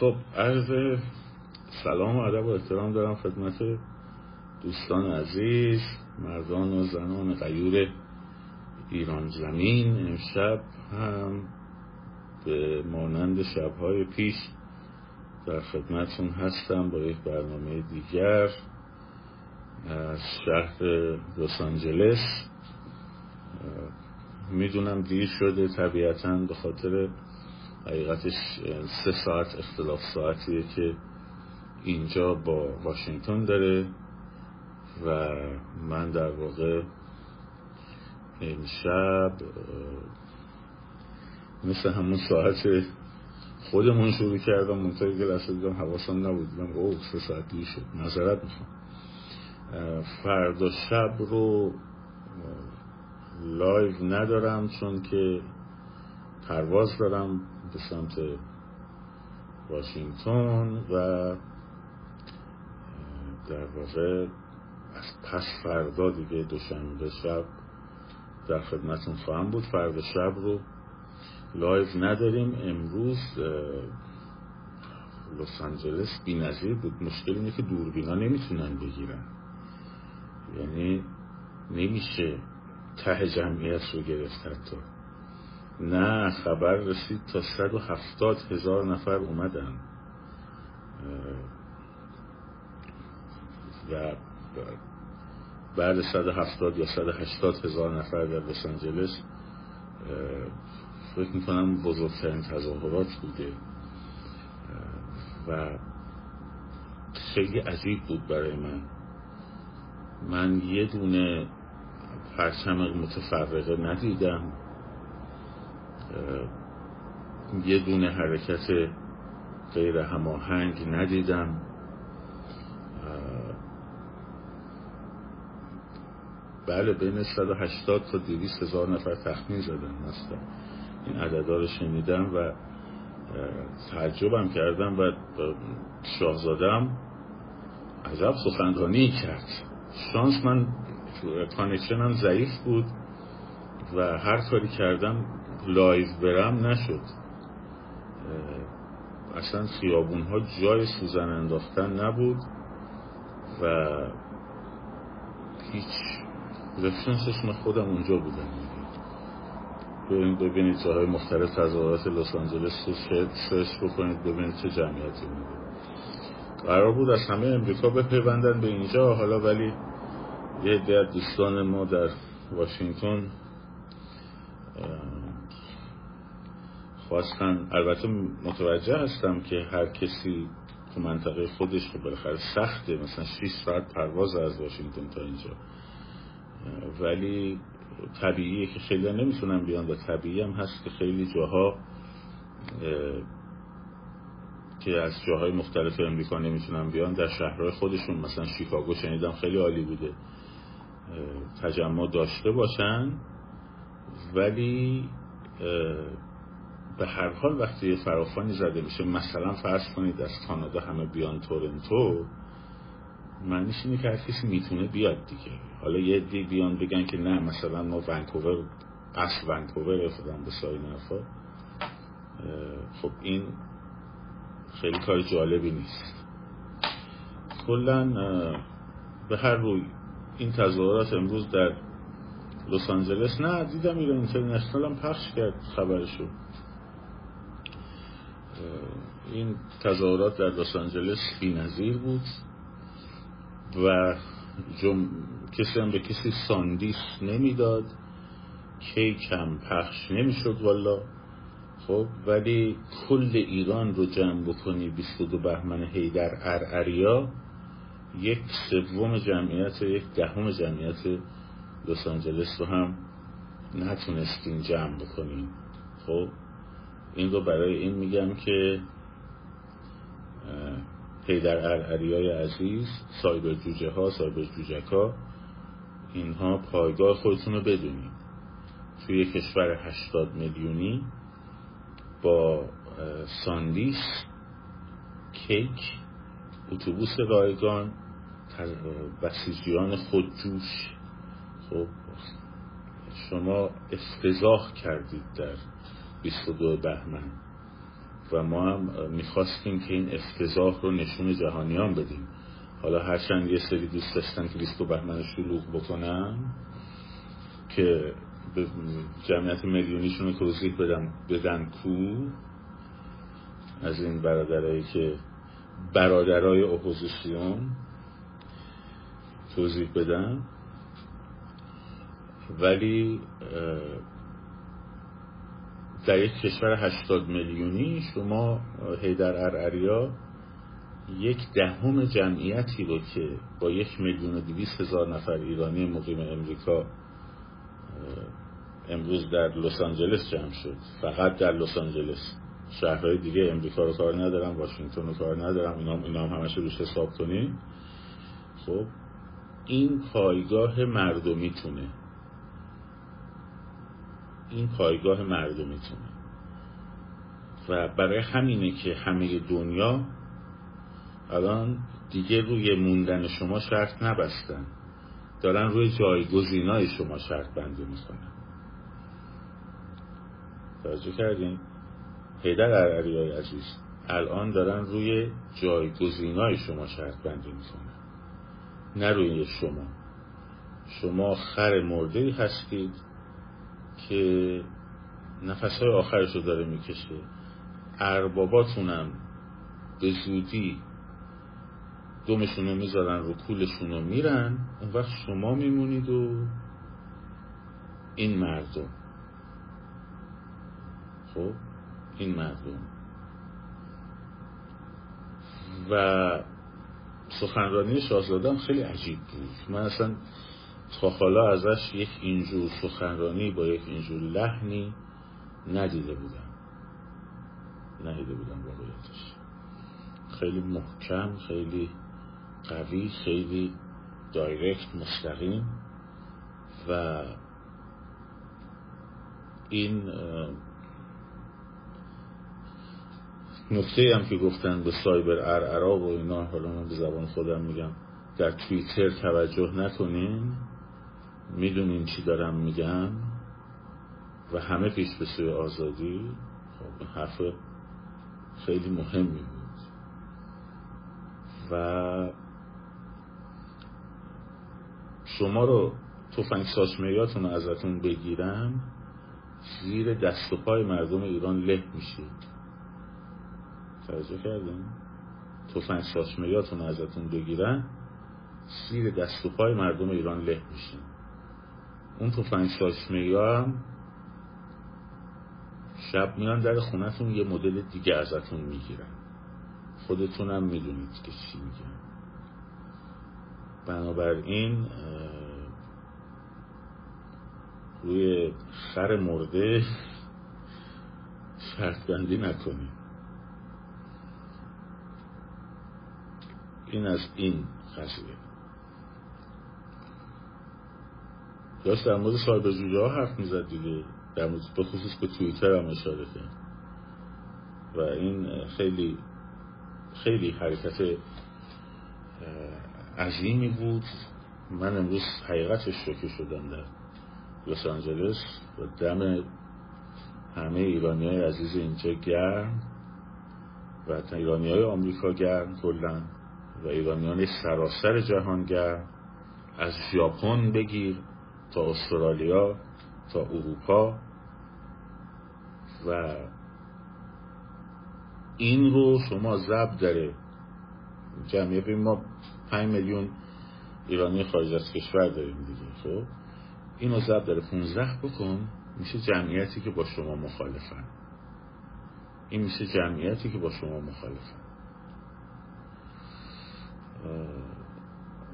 خب عرض سلام و ادب و احترام دارم خدمت دوستان عزیز مردان و زنان غیور ایران زمین. امشب هم به مانند شبهای پیش در خدمتون هستم با یک برنامه دیگر از شهر لس آنجلس. می‌دونم دیر شده طبیعتا به خاطر حقیقتش سه ساعت اختلاف ساعتیه که اینجا با واشنگتن داره و من در واقع امشب مثل همون ساعت خودمون شروع کردم. منطقه که لحظه دیدم حواسم نبود. دیدم اوه سه ساعت دیر شد. نظرت می‌خوام. فردا شب رو لایو ندارم چون که پرواز دارم به سمت واشنگتن و در واقع از پس فردا دیگه دوشنبه شب در خدمتون خواهم بود. فردا شب رو لایو نداریم. امروز لس آنجلس بی‌نظیر بود. مشکل اینه که دوربینا نمی‌تونن بگیرن. یعنی نمیشه ته جمعیت رو گرفت حتی. نه خبر رسید تا 170 هزار نفر اومدن. و بعد 170 یا 180 هزار نفر در لس آنجلس فکر می‌کنم بزرگترین تظاهرات بوده. و خیلی عجیب بود برای من. من یه دونه پرچم متفرقه ندیدم. یه دونه حرکت غیر هماهنگ ندیدم. بله بین 180 تا 200 هزار نفر تخمین زدن مثلا این عددا رو شنیدم و تعجبم کردم و شاهزادم عجب سخنرانی کرد. شانس من connection م ضعیف بود و هر کاری کردم لایو برم نشد. اصلا خیابون ها جای سوزن انداختن نبود و هیچ reference ش من خودم اونجا بودم. ببینید ببینید جاهای مختلف تظاهرات لس آنجلس رو سرچ بکنید ببینید چه جمعیتی بوده قرار بود از همه امریکا بپیوندن به اینجا حالا ولی یه عده دوستان ما در واشنگتن خواستن. البته متوجه هستم که هر کسی تو منطقه خودش خب بالاخره سخته. مثلا 6 ساعت پرواز از واشنگتن تا اینجا. ولی طبیعیه که خیلی نمی‌تونن بیان و طبیعی هم هست که خیلی جاها که از جاهای مختلف امریکا نمی‌تونن بیان در شهرهای خودشون. مثلا شیکاگو شنیدم خیلی عالی بوده. تجمع داشته باشن. ولی به هر حال وقتی یه فراخانی زده میشه مثلا فرض کنید از کانادا همه بیان تورنتو معنیش اینه که هر کسی می‌تونه بیاد دیگه. حالا یه دی بیان بگن که نه مثلا ما ونکوور اصل ونکوور فلان به ساین حرفا. خب این خیلی کار جالبی نیست. کلا به هر روی این تظاهرات امروز در لس آنجلس نه دیدم ایران اینترنشنال هم پخش کرد خبرشو. این تظاهرات در لس آنجلس بی‌نظیر بود و جم... کسی هم به کسی ساندیس نمی‌داد کیک هم پخش نمی‌شد والا. خب ولی کل ایران رو جمع بکنی 22 بهمن هیدر ارعریا یک سوم جمعیت یک دهم جمعیت لس آنجلس رو هم نتونستین جمع بکنین. خب این رو برای این میگم که پیدر ارعریای عزیز سایبر جوجه ها سایبر جوجک ها اینها پایگاه خودتون رو بدونید. توی کشور 80 میلیونی با ساندیس کیک اتوبوس رایگان بسیجیان خودجوش. خب شما افتضاح کردید در 22 بهمن. و ما هم می‌خواستیم که این افتضاح رو نشون جهانیان بدیم. حالا هرچند یه سری دوست داشتن که لیست بهمن شلوغ بکنن که به جمعیت میلیونیشون رو توضیح بدم بدن کو. از این برادرایی که برادرای اپوزیسیون توضیح بدن ولی در یک کشور هشتاد میلیونی شما هیدر ارعریا یک دهم جمعیتی رو که با یک میلیون و دویست هزار نفر ایرانی مقیم امریکا امروز در لس آنجلس جمع شد. فقط در لس آنجلس. شهرهای دیگه امریکا رو کار ندارم واشنگتن رو کار ندارم اینا, اینا هم همش روش حساب کنیم خب این پایگاه مردمیتونه این پایگاه مردمیتونه و برای همینه که همه دنیا الان دیگه روی موندن شما شرط نبستن. دارن روی جایگزینای شما شرط بندی می‌کنن. توجه کردین؟ حیدر ارعری عزیز الان دارن روی جایگزینای شما شرط بندی می‌کنن. نه روی شما. شما خر مرده هستید. که نفسهای آخرش رو داره می‌کشه. ارباباتونم به زودی دومشون رو می‌ذارن رو کولشون رو میرن اون وقت شما میمونید و این مردم. خب این مردم. و سخنرانی شاهزادم خیلی عجیب بود. من اصلا تا حالا ازش یک اینجور سخنرانی با یک اینجور لحنی ندیده بودم. ندیده بودم واقعیتش. خیلی محکم خیلی قوی خیلی دایرکت مستقیم و این نکته هم که گفتن به سایبر ارعرا و اینا حالا من به زبان خودم میگم در توییتر توجه نکنین. می‌دونین چی دارم میگم و همه پیش به سوی آزادی؟ خب حرف خیلی مهمی بود. و شما رو توفنگ ساچمیاتون رو ازتون بگیرم زیر دست و پای مردم ایران له میشید. توجه کردین؟ توفنگ ساچمیاتون رو ازتون بگیرن زیر دست و پای مردم ایران له میشین اون توفنگ ساچمیا هم شب میان در خونتون یه مدل دیگه ازتون می‌گیرن. خودتونم می‌دونید که چی میگن. بنابراین روی خر مرده شرط بندی نکنید. این از این قضیه. داشت در مورد جوجه ها حرف می‌زد دیگه. در مورد خصوص به تویتر هم اشاره کرد. و این خیلی خیلی حرکت عظیمی بود. من امروز حقیقتش شوکه شدم در لس آنجلس و دم همه ایرانی های عزیز اینجا گرم و ایرانی های آمریکا گرم کلا و ایرانیان سراسر جهان گرم. از ژاپن بگیر. تا استرالیا تا اروپا و این رو شما زب داره. جمعیت ما 5 میلیون ایرانی خارج از کشور داریم دیگه خب؟ اینو ضرب داره. 15 بکن میشه جمعیتی که با شما مخالفن. این میشه جمعیتی که با شما مخالفن.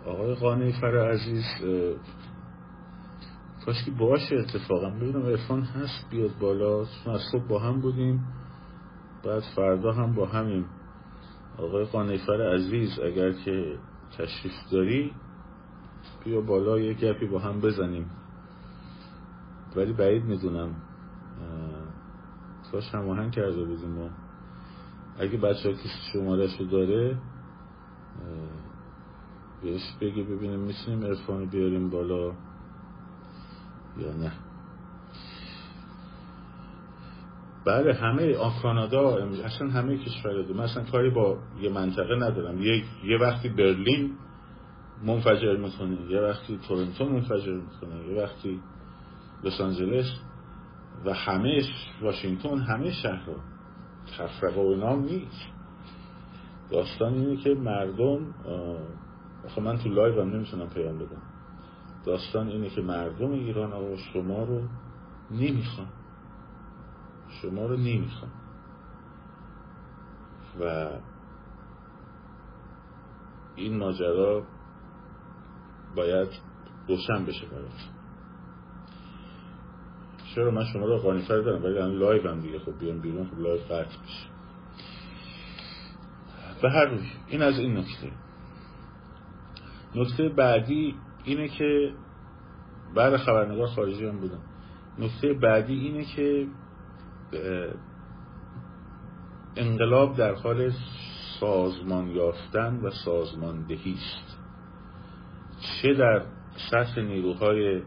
آقای قانعی فر عزیز کاش که باشه اتفاقا. ببینم ارفان هست بیاد بالا. چون از صبح با هم بودیم. بعد فردا هم با همین آقای قانیفر عزیز اگر که تشریف داری بیا بالا یه گپی با هم بزنیم. ولی بعید می‌دونم. کاش هماهنگ کرده بودیم ما. اگه بچه ها کسی شمارش رو داره بهش بگی ببینیم می‌تونیم ارفان بیاریم بالا. یا نه. بله همه کانادا اصلا همه کشور دو من اصلا کاری با یه منطقه ندارم. یه, یه وقتی برلین منفجر می‌کنه یه وقتی تورنتو منفجر می‌کنه یه وقتی لس آنجلس و همه واشنگتن همه شهرها. تفرقه و نام نیست. داستان اینه که مردم آخه من تو لایو هم نمی‌تونم پیام بدم. داستان اینه که مردم ایران آقا شما رو نمی‌خوان. شما رو نمی‌خوان. و این ماجرا باید روشن بشه برات. چرا من شما رو قانیفر دارم ولی الان لایو هم دیگه. خب بیان بیرون خب لایو قطع بشه. به هر روی این از این نکته. نکته بعدی اینه که بعد خبرنگار خارجی هم بودم. نکته بعدی اینه که انقلاب در حال سازمان یافتن و سازماندهی است. چه در سطح نیروهای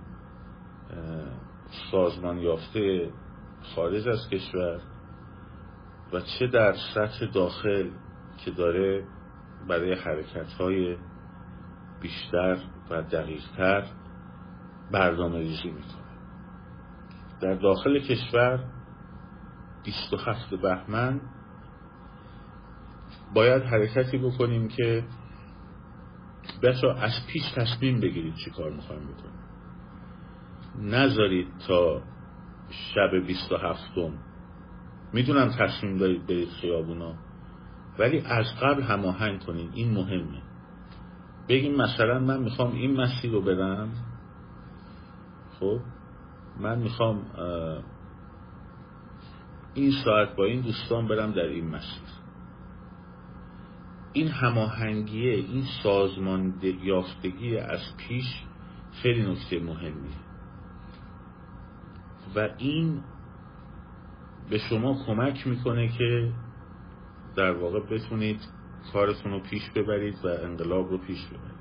سازمان یافته خارج از کشور و چه در سطح داخل که داره برای حرکت های بیشتر و دقیقتر برنامه ریزی می‌کنه. در داخل کشور 27 بهمن باید حرکتی بکنیم که بچه از پیش تصمیم بگیرید چی کار می‌خوایم بکنیم. نذارید تا شب 27 می‌دونم تصمیم دارید برید خیابونا ولی از قبل هماهنگ کنید این مهمه. بگیم مثلا من می‌خوام این مسیر رو برم خب؟ من می‌خوام این ساعت با این دوستان برم در این مسیر. این هماهنگیه این سازمان یافتگی از پیش خیلی نکته مهمیه. و این به شما کمک می‌کنه که در واقع بتونید کارتون رو پیش ببرید و انقلاب رو پیش ببرید.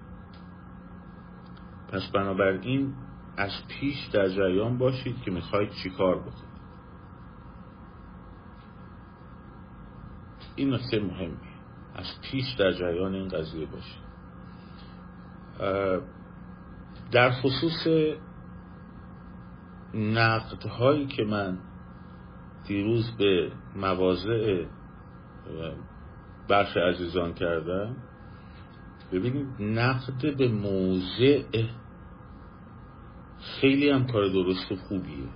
پس بنابراین از پیش در جریان باشید که می‌خواید چی کار بکنید. این نکته مهمی از پیش در جریان این قضیه باشید. در خصوص نقد هایی که من دیروز به مواضع برخی عزیزان کردم. ببینید نقد به موضع خیلی هم کار درست و خوبیه.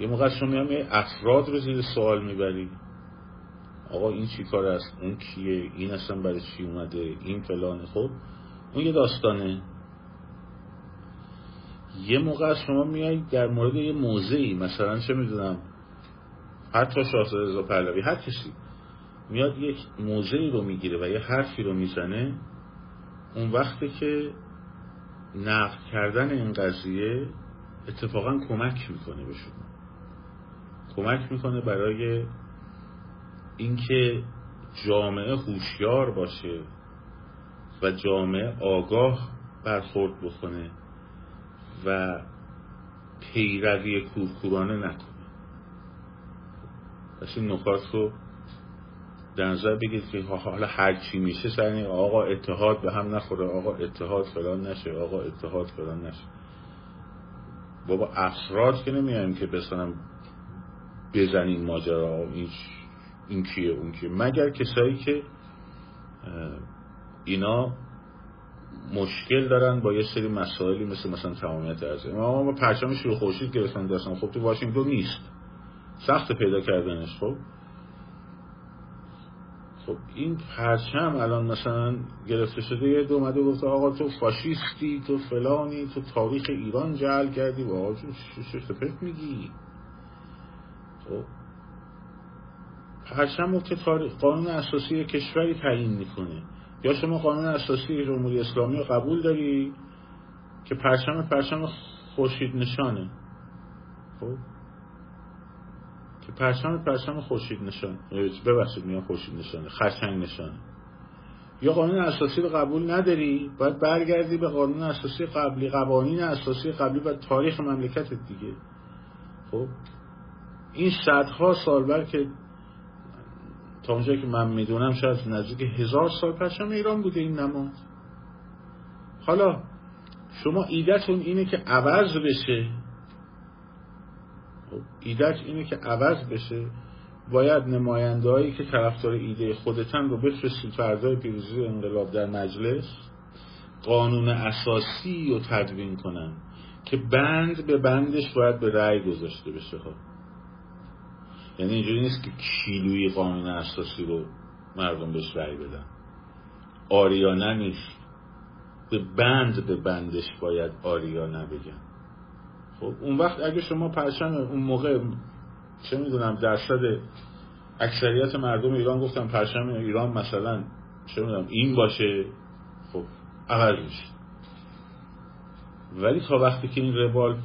یه موقع شما میام افراد رو زیر سوال می‌بری آقا این چی کار است؟ اون کیه؟ این اصلا برای چی اومده؟ این فلانه خب اون یه داستانه. یه موقع شما میای در مورد یه موضعی مثلا چه می‌دونم حتی شاهزاده رضا پهلوی هر کسی. میاد یک موضعی رو می‌گیره و یه حرفی رو می‌زنه اون وقتی که نقد کردن این قضیه اتفاقا کمک می‌کنه به شما. کمک می‌کنه برای اینکه جامعه هوشیار باشه و جامعه آگاه برخورد بکنه و پیروی کورکورانه نکنه. پس این نکات رو در نظر بگید که حالا هر چی میشه سر آقا اتحاد به هم نخوره آقا اتحاد فلان نشه آقا اتحاد فلان نشه. بابا افراد که نمیایم که بسنم بزنین ماجرا این این کیه اون کیه. مگر کسایی که اینا مشکل دارن با یه سری مسائلی مثل مثلا تمامیت ارزه ما ما پرچم شروع خورشید گرفتن داشتن خب تو واشنگتن نیست. سخت پیدا کردنش. خب خب این پرچم الان مثلا گرفته شده یه اومده گفته آقا تو فاشیستی تو فلانی تو تاریخ ایران جعل کردی. و آقا شفت میگی؟ خب پرچم که قانون اساسی کشوری تعیین می‌کنه. یا شما قانون اساسی جمهوری اسلامی رو قبول داری؟ که پرچم پرچم خورشید نشانه خب که پرچم پرچم خورشید نشان ببخشید میان خورشید نشانه خرچنگ نشانه. یا قانون اساسی رو قبول نداری باید برگردی به قانون اساسی قبلی قوانین اساسی قبلی و تاریخ مملکت دیگه. خب؟ این صدها سال بلکه تا اونجا که من می‌دونم شاید نزدیک هزار سال پرچم ایران بوده این نماد. حالا شما ایدهتون اینه که عوض بشه. ایدت اینه که عوض بشه. باید نمایندهایی که طرفدار ایده خودتن رو بفرستید فردای پیروزی انقلاب در مجلس قانون اساسی رو تدوین کنن که بند به بندش باید به رأی گذاشته بشه خب یعنی اینجوری نیست که کیلوی قانون اساسی رو مردم بهش رأی بدن. آریانه نیست. به بند به بندش باید آریانه بگن. خب اون وقت اگه شما پرچم اون موقع چه می‌دونم درصد اکثریت مردم ایران گفتن پرچم ایران مثلا چه می‌دونم این باشه خب عوض میشه. ولی تا وقتی که این روال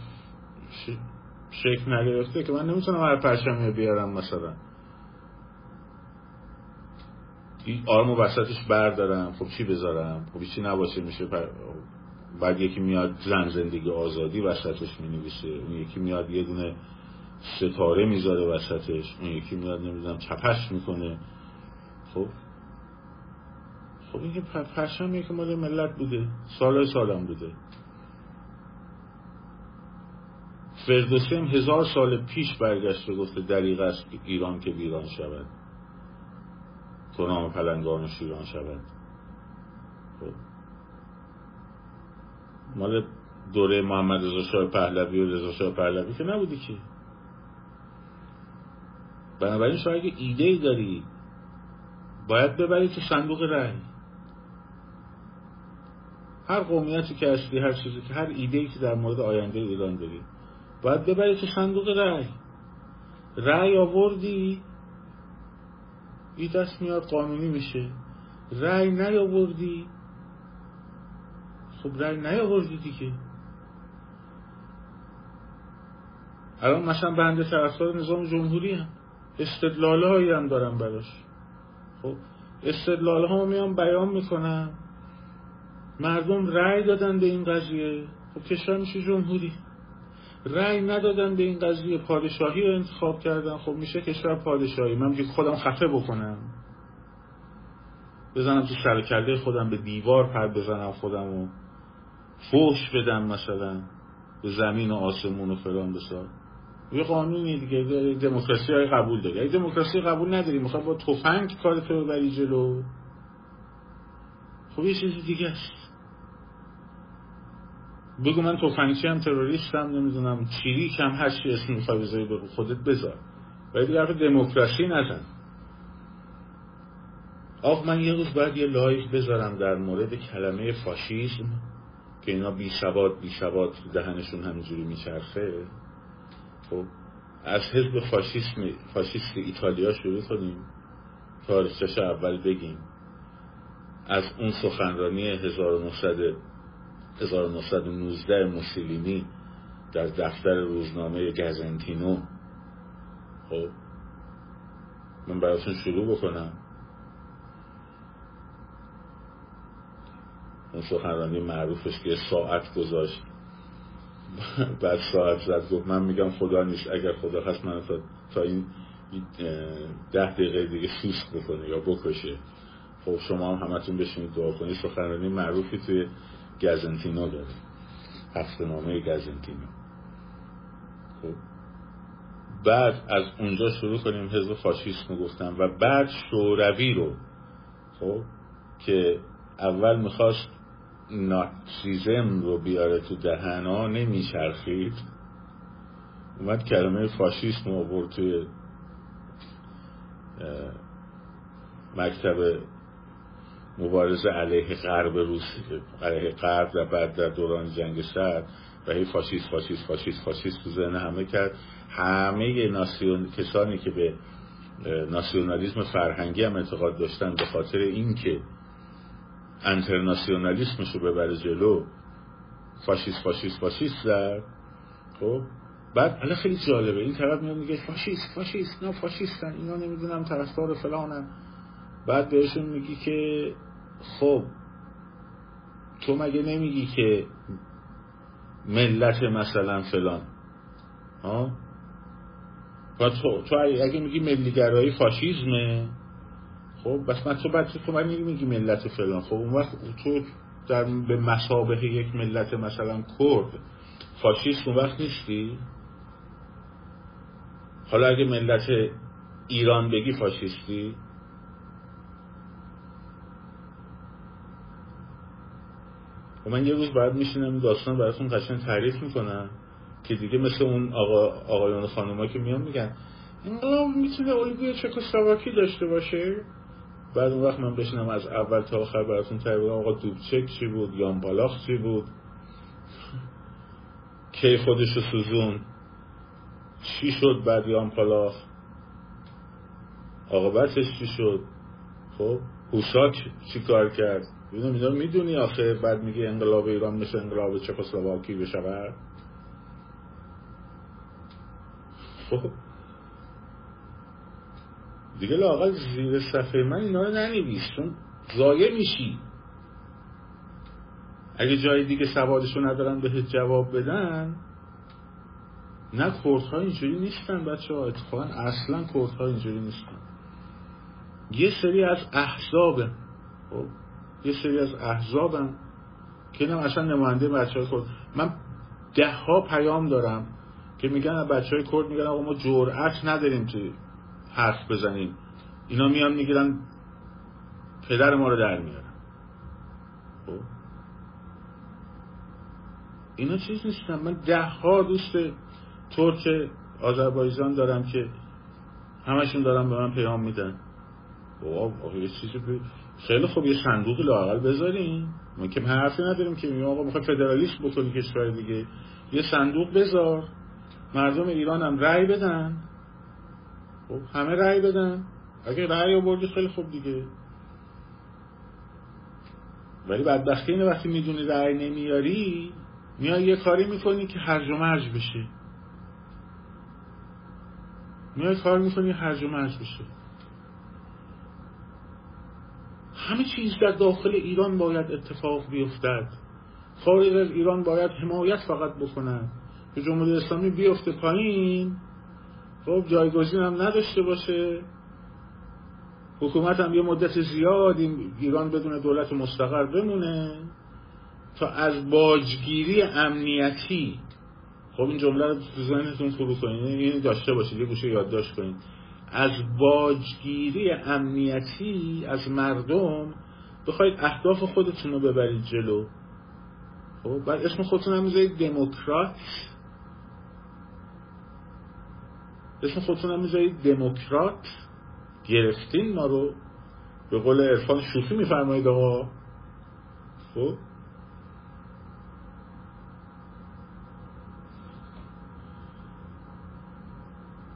شکل نگرفته که من نمی‌تونم هر پرچمی بیارم مثلا. این آرمو وسطش بردارم خب چی بذارم؟ خب چی نباشه میشه پر... بعد یکی میاد زن زندگی آزادی وسطش می نویسه اون یکی میاد یه دونه ستاره می‌ذاره وسطش اون یکی میاد نمی‌دونم چپش می‌کنه. خب؟ خب این پرچمیه که مال ملت بوده سال سالم بوده. فردوسی هم هزار سال پیش برگشت و گفته دریغ است ایران که ویران شود. تو نام پلنگان و شیران شود خب. مال دوره محمد رضا شاه پهلوی و رضا شاه پهلوی که نبودی که. بنابراین شما اگه ایده ای داری باید ببری تو صندوق رأی. هر قومیتی که اصلی هر چیزی که هر ایده ای که در مورد آینده ایران داری باید ببری تو صندوق رأی. رأی آوردی این دست میاد قانونی میشه. رأی نیاوردی خب رأی نیاوردی دیگه. الان مثلا بنده طرفدار نظام جمهوری هم استدلال هایی هم دارم براش. خب استدلال ها میان بیان می‌کنن. مردم رأی دادن به این قضیه. خب کشور میشه جمهوری. رأی ندادن به این قضیه. پادشاهی رو انتخاب کردن. خب میشه کشور پادشاهی. من میگه خودم خفه بکنم. بزنم تو سر خودم به دیوار پر بزنم خودم و فوش بدم مثلا به زمین و آسمون و فلان بسار. یه قانونی دیگه دموکراسی های قبول داری. اگه دموکراسی قبول نداری می‌خواد با تفنگ کارتو ببری جلو. خب یه چیز دیگه است. بگو من تفنگچی هم تروریستم نمی‌دونم چیریک هم هر چی اسم می‌خوای بذاری بگو خودت بذار. ولی دیگه دموکراسی نزن. آخ من یه روز باید یه لایو بذارم در مورد کلمه فاشیسم. که اینا بی سواد بی سواد دهنشون همینجوری میچرخه. خب از حزب فاشیسم فاشیست ایتالیا شروع کنیم. تاریخچش اول بگیم. از اون سخنرانی 1900 1919 موسولینی در دفتر روزنامه گزنتینو. خب من براتون شروع بکنم. اون سخنرانی معروفش که ساعت گذاشت. بعد ساعت زد گفت من میگم خدا نیست اگر خدا هست من تا, تا این ده دقیقه دیگه سوست بکنه یا بکشه. خب شما هم همتون بشینید دعا کنید. سخنرانی معروفی توی گزنتینو داره. هفته نامه گزنتینو خب. بعد از اونجا شروع کنیم حزب فاشیسم گفتم و بعد شوروی رو خب که اول می‌خواست ناتسیزم رو بیاره تو دهنا نمیچرخید. اومد کلمه فاشیسم رو برد توی مکتب مبارزه علیه غرب روسی علیه غرب و بعد در دوران جنگ سرد. و هی فاشیست فاشیست فاشیست فاشیست تو ذهن همه کرد. همه ناسیون... کسانی که به ناسیونالیسم فرهنگی هم اعتقاد داشتن به خاطر اینکه انترناسیونالیسمش رو ببره جلو. فاشیست فاشیست فاشیست زد. خب بعد الان خیلی جالبه. این طرف میاد میگه فاشیست فاشیست نه فاشیستن اینا نمی‌دونم طرفدار فلانن. بعد بهشون میگی که خب تو مگه نمیگی که ملت مثلا فلان؟ ها؟ و تو, تو اگه میگی ملیگرایی فاشیزمه خب بس من تو بعد تو من میگی ملت فلان. خب اون وقت تو در به مسابه یک ملت مثلا کرد فاشیست اون وقت نیستی؟ حالا اگه ملت ایران بگی فاشیستی؟ و خب من یه روز بعد میشینم داستان براتون قشنگ تعریف می‌کنم که دیگه مثل اون آقا آقایان خانوما که میان میگن انقلاب می‌تونه الگوی چکسلواکی داشته باشه؟ بعد اون وقت من بشینم از اول تا آخر براتون تعریف آقا دوبچک چی بود یان بالاخ چی بود؟ کی خودش رو سوزون؟ چی شد بعد یان پالاخ عاقبتش چی شد؟ خب هوشاک چی کار کرد؟ می‌دونی می‌دونی آخه؟ بعد میگه انقلاب ایران مثل انقلاب چکسلواکی بشود. خب. دیگه لاغل زیر صفحه من اینا رو ننویس چون ضایع میشی. اگه جای دیگه سوالشو ندارن بهت جواب بدن نه کردها اینجوری نیستن بچه ها اتفاقا اصلا کردها اینجوری نیستن. یه سری از احزابه خب یه سری از احزابم که اینم اصلا نماینده بچه های کرد من ده ها پیام دارم که میگن بچه های کرد میگن آقا ما جرأت نداریم که حرف بزنیم. اینا میان می‌گیرن پدر ما رو در میارن. خب؟ اینا چیز نیستن. من ده ها دوست ترک آذربایجان دارم که همشون دارم به من پیام میدن. بابا یه چیزی خیلی خوب یه صندوق لاقل بذاریم ما که حرفی نداریم که میگم آقا می‌خوای فدرالیست بکنی کشور دیگه. یه صندوق بذار. مردم ایران هم رأی بدن. خب. همه رأی بدن اگه رأی آوردی خیلی خوب دیگه. ولی بدبختی اینه وقتی می‌دونی رأی نمیاری میای یه کاری می‌کنی که هرج و مرج بشه. میای کار می‌کنی هرج و مرج بشه. همه چیز در داخل ایران باید اتفاق بیفتد. خارج از ایران باید حمایت فقط بکنن. که جمهوری اسلامی بیفته پایین. خب جایگزین هم نداشته باشه. حکومت هم یه مدت زیاد ایران بدون دولت مستقر بمونه تا از باجگیری امنیتی خب این جمله رو تو ذهنتون فرو کنید این داشته باشید یه گوشه یادداشت کنید از باجگیری امنیتی از مردم بخواید اهداف خودتون رو ببرید جلو. خب بعد اسم خودتون هم دموکرات. اسم خودتون هم می‌ذارید دموکرات گرفتین ما رو به قول عرفان شوخی میفرمایید آقا. خب.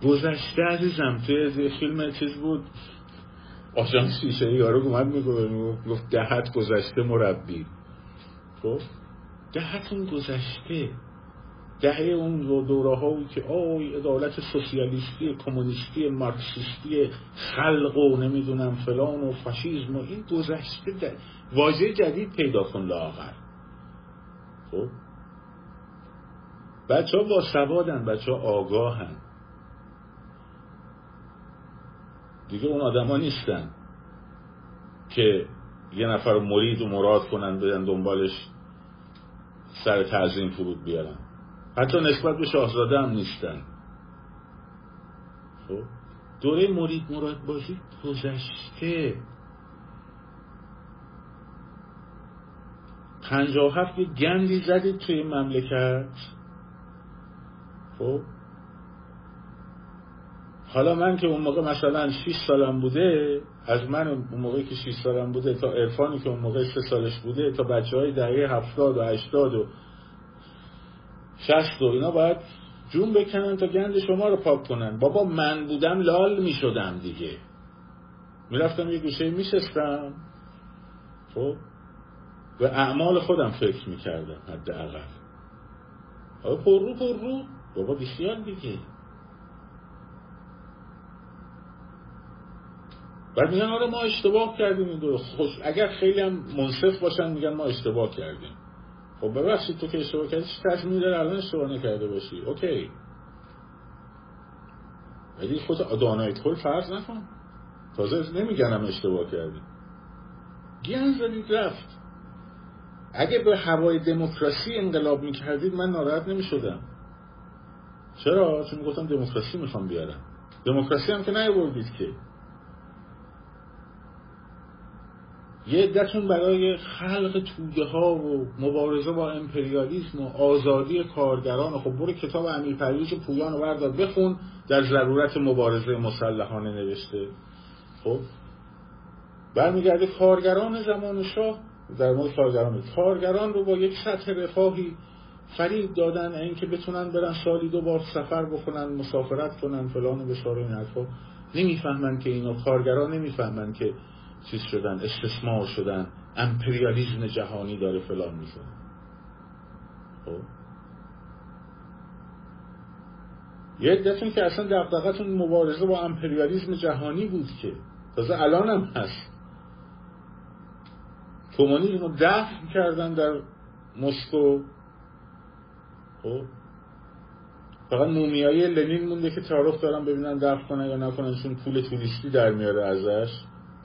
گذشته عزیزم توی فیلم چیز بود. آشان شیشه یارو می‌گفت گفت دهت گذشته مربی. خب. دهت اون گذشته. دهه اون دوره هایی که آی عدالت سوسیالیستی کمونیستی مارکسیستی خلق و نمی‌دونم فلان و فاشیزم و این گذشته واژه جدید پیدا کن لاغر خب؟ بچه ها با سوادن بچه ها آگاهن. دیگه اون آدما نیستن که یه نفر مرید و مراد کنن بدن دنبالش سر تعظیم فرود بیارن. حتی نسبت به شاهزاده هم نیستن. خب دوره مرید مراد بازی گذشته. پنجاه هفت یه گندی زدید توی مملکت. خب حالا من که اون موقع مثلا 6 سالم بوده از من اون موقعی که 6 سالم بوده تا عرفانی که اون موقع 3 سالش بوده تا بچه های دهه 70 و 80 و 60 و اینا باید جون بکنن تا گند شما رو پاک کنن. بابا من بودم لال می شدم دیگه. می‌رفتم یه گوشه میشستم. خب؟ به اعمال خودم فکر می‌کردم حداقل. پر رو پر رو. بابا بیخیال دیگه. بعد میگن آره ما اشتباه کردیم. خوش اگر خیلی هم منصف باشن میگن ما اشتباه کردیم. خب ببخشید تو که اشتباه کردی چی تصمیم داره الان اشتباه نکرده باشی. اوکی. ولی خود دانای کل فرض نکن. تازه نمیگنم اشتباه کردی. گیان زدید رفت. اگه به هوای دموکراسی انقلاب می‌کردید من ناراحت نمی‌شدم. چرا؟ چون می‌گفتم دموکراسی می‌خوام بیارم. دموکراسی هم که نیاوردید که. یه عدتون برای خلق توده ها و مبارزه با امپریالیسم و آزادی کارگران. خب برو کتاب امیر پرویز پویان رو بخون در ضرورت مبارزه مسلحانه نوشته. خب؟ برمیگرده کارگران زمان شاه در مورد کارگران. کارگران رو با یک سطح رفاهی فرید دادن اینکه بتونن برن سالی دو بار سفر بکنن مسافرت کنن فلان و بسار این نمی‌فهمن که اینا کارگران نمی‌فهمن که چیز شدن استثمار شدن امپریالیزم جهانی داره فلان میشه. خب؟ یه عدتون که اصلا دقدقتون مبارزه با امپریالیزم جهانی بود که. تازه الان هم هست. کمونیسم رو دفن کردن در مسکو. خب؟ فقط مومیایی لنین مونده که تعارف دارن ببینن دفن کنن یا نکنن چون پول توریستی در میاره ازش.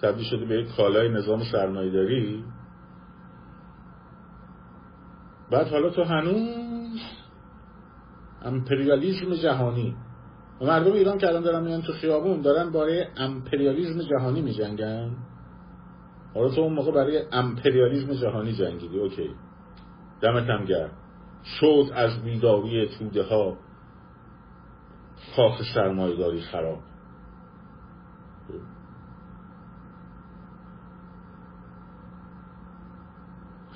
تبدیل شده به یک کالای نظام سرمایداری بعد حالا تو هنوز امپریالیزم جهانی. مردم ایران که الان دارن میان تو خیابون دارن برای امپریالیزم جهانی می جنگن حالا تو اون موقع برای امپریالیزم جهانی جنگیدی. OK. دمت هم گرد شد از بیداری توده ها. کاخ سرمایداری خراب.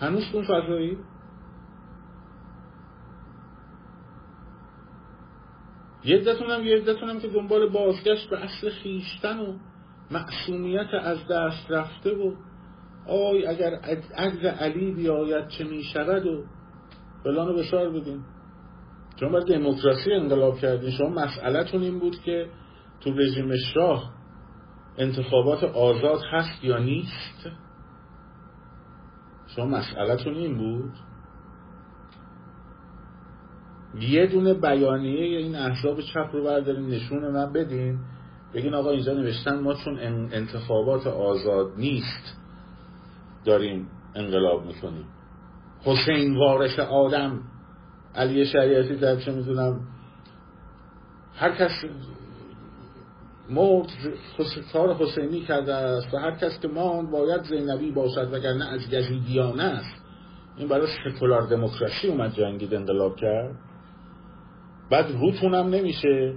هنوز اون فضایی؟ یه عدتون هم یه عدتون هم که دنبال بازگشت به اصل خیشتن و معصومیت از دست رفته و آی اگر عجز علی بیاید چه می شود و فلان بشار بدین. چون باید دموکراسی انقلاب کردین. شما مسئلهتون این بود که تو رژیم شاه انتخابات آزاد هست یا نیست؟ شما مسئلهتون این بود؟ یه دونه بیانیه این احزاب چپ رو بردارین نشون من بدین. بگین آقا اینجا نوشتن ما چون انتخابات آزاد نیست داریم انقلاب می‌کنیم. حسین وارث آدم علی شریعتی در چه می‌دونم. هر کس مرد کار حسینی کرده است و هر کس که ماند باید زینبی باشد وگرنه از یزیدیانه است. این برای سکولار دموکراسی اومد جنگید انقلاب کرد. بعد روتون هم نمیشه.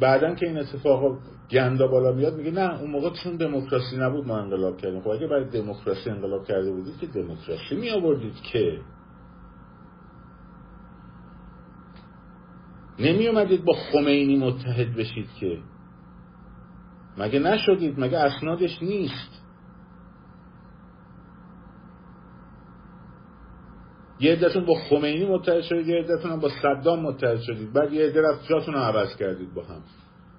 بعدا که این اتفاق گندا بالا میاد میگه نه اون موقع چون دموکراسی نبود ما انقلاب کردیم. خب اگه برای دموکراسی انقلاب کرده بودید که دموکراسی می آوردید که؟ نمی اومدید با خمینی متحد بشید که؟ مگه نشدید؟ مگه اسنادش نیست؟ یه عدتون با خمینی متحد شدید یه عدتون هم با صدام متحد شدید. بعد یه عده رفت جاتون رو عوض کردید با هم.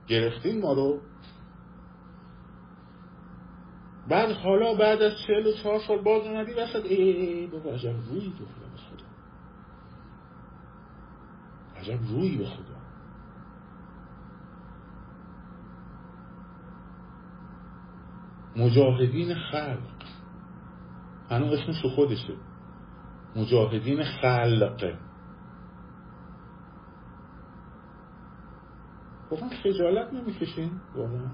گرفتین ما رو؟ بعد حالا بعد از چهل و چهار سال باز اومدی وسط ای ای ای بابا عجب روی به خدا. عجب روی به خدا. مجاهدین خلق. هنو اسمش خودشه. مجاهدین خلق. گفتم خجالت نمی‌کشین؟ واقعا.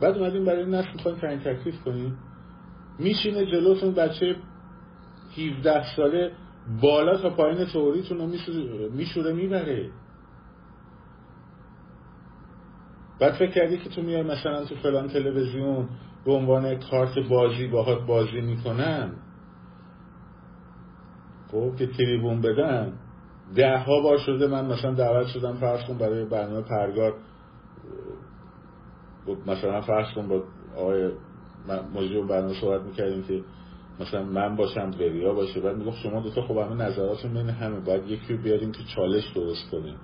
بعد اومدیم برای نسل می‌خوایم تعیین تکلیف کنیم. میشینه جلوتون بچه 17 ساله بالا تا پایین توریتون رو میشوره می‌بره. بعد فکر کردی که تو میای مثلا تو فلان تلویزیون به عنوان کارت بازی باهات بازی می‌کنن؟ خب که تریبون بدن. ده ها بار شده من مثلا دعوت شدم فرض کن برای برنامه پرگار مثلا فرض کن با آقای مجری برنامه صحبت می‌کردیم که مثلا من باشم بریا باشه. بعد می‌گفت شما دوتا خب همه نظراتون بین همه. باید یکی بیاریم که چالش درست کنیم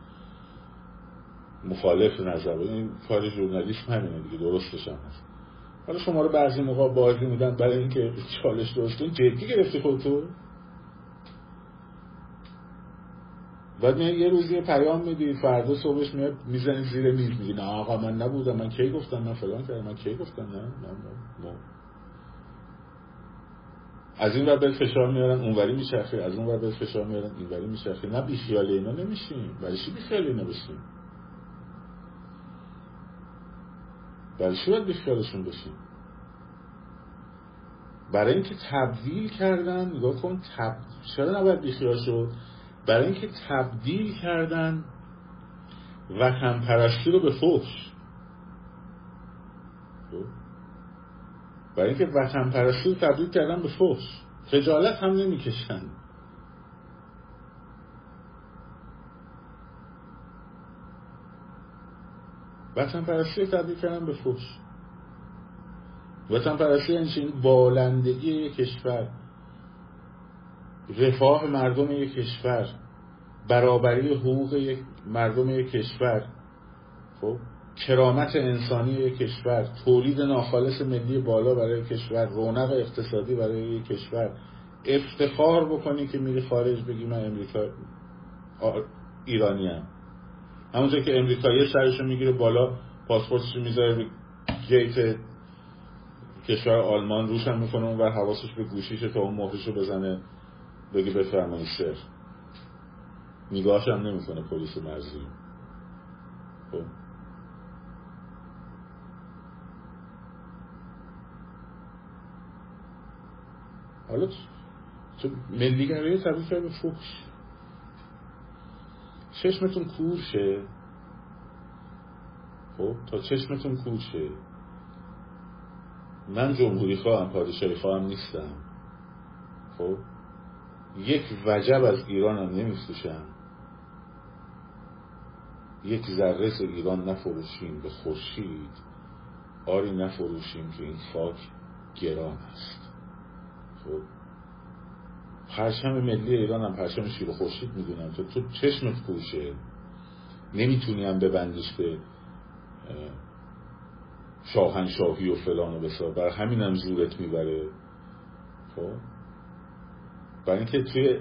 مخالف نظر. این کار ژورنالیسم همینه دیگه درستش هم هست. حالا شما رو بعضی موقع بازی میدن برای اینکه چالش درست کنید جدی گرفتی خودتو؟ بعد یه روز یه پیام میدی فردا صبحش میاد می‌زنی زیر میز میگی نه آقا من نبودم من کی گفتم؟ من فلان کردم من کی گفتم؟ نه نه نه. از این ور بهت فشار میارن اونوری میچرخه از اون ور فشار میارن اینوری میچرخه نه بیخیال اینا نمیشیم. برای چی بیخیال اینا بشیم؟ برای چی باید بیخیالشون بشیم برای اینکه تبدیل کردن نگاه کن تب... چرا نباید بیخیال شد؟ برای اینکه تبدیل کردن وطن پرستی رو به فحش. خب؟ برای اینکه وطن پرستی رو تبدیل کردن به فحش. خجالت هم نمی‌کشن. وطن پرستی تبدیل کردن به فحش. وطن پرستی یعنی بالندگی یک کشور رفاه مردم یک کشور برابری حقوق یک مردم یک کشور. خب کرامت انسانی یک کشور تولید ناخالص ملی بالا برای کشور رونق اقتصادی برای یک کشور. افتخار بکنی که میری خارج بگی من امریکا ایرانی هم همونطور که امریکایی سرشو می‌گیره بالا پاسپورتش می‌ذاره گیت کشور آلمان روش هم می‌کنه و حواسش به گوشیشه تا اون مهرشو بزنه بگی بفرمایید سر. نگاهش هم نمی‌کنه پلیس مرزی. خب. حالا تو ملیگرایی تبدیل کرد به چشمتون کور شه. خب تا چشمتون کور شه. من جمهوری خواهم پادشاهی خواهم نیستم. خب یک وجب از ایران هم نمیفروشم. یک ذره ایران نفروشیم به خورشید. آری نفروشیم که این خاک گران است. خب پرچم ملی ایران هم پرچم شیر خورشید می‌دونم. تو تو چشمت کوشه نمی‌تونی هم ببندیش به شاهنشاهی و فلان و بسار بر همین هم زورت می‌بره. خب؟ برای اینکه توی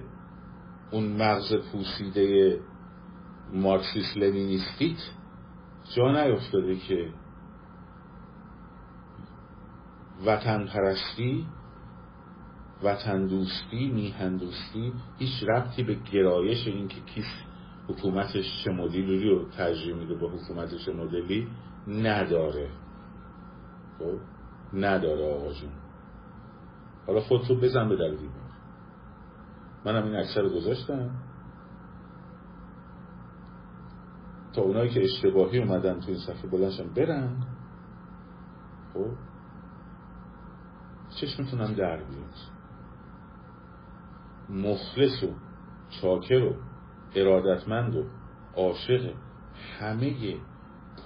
اون مغز پوسیده مارکسیس لنینیستیت جا نیفتاده که وطن پرستی وطن دوستی میهن دوستی هیچ ربطی به گرایش این که کیس حکومتش چه مدلی رو ترجیح میده با حکومت چه مدلی نداره. خب؟ نداره آقا جون. حالا خودتو بزن به در دیوار منم این اکثر رو گذاشتم. تا اونایی که اشتباهی اومدن تو این صفحه بلنشن برن. خب؟ چشمتونم در بیاد. مخلص و چاکر و ارادتمند و عاشق همه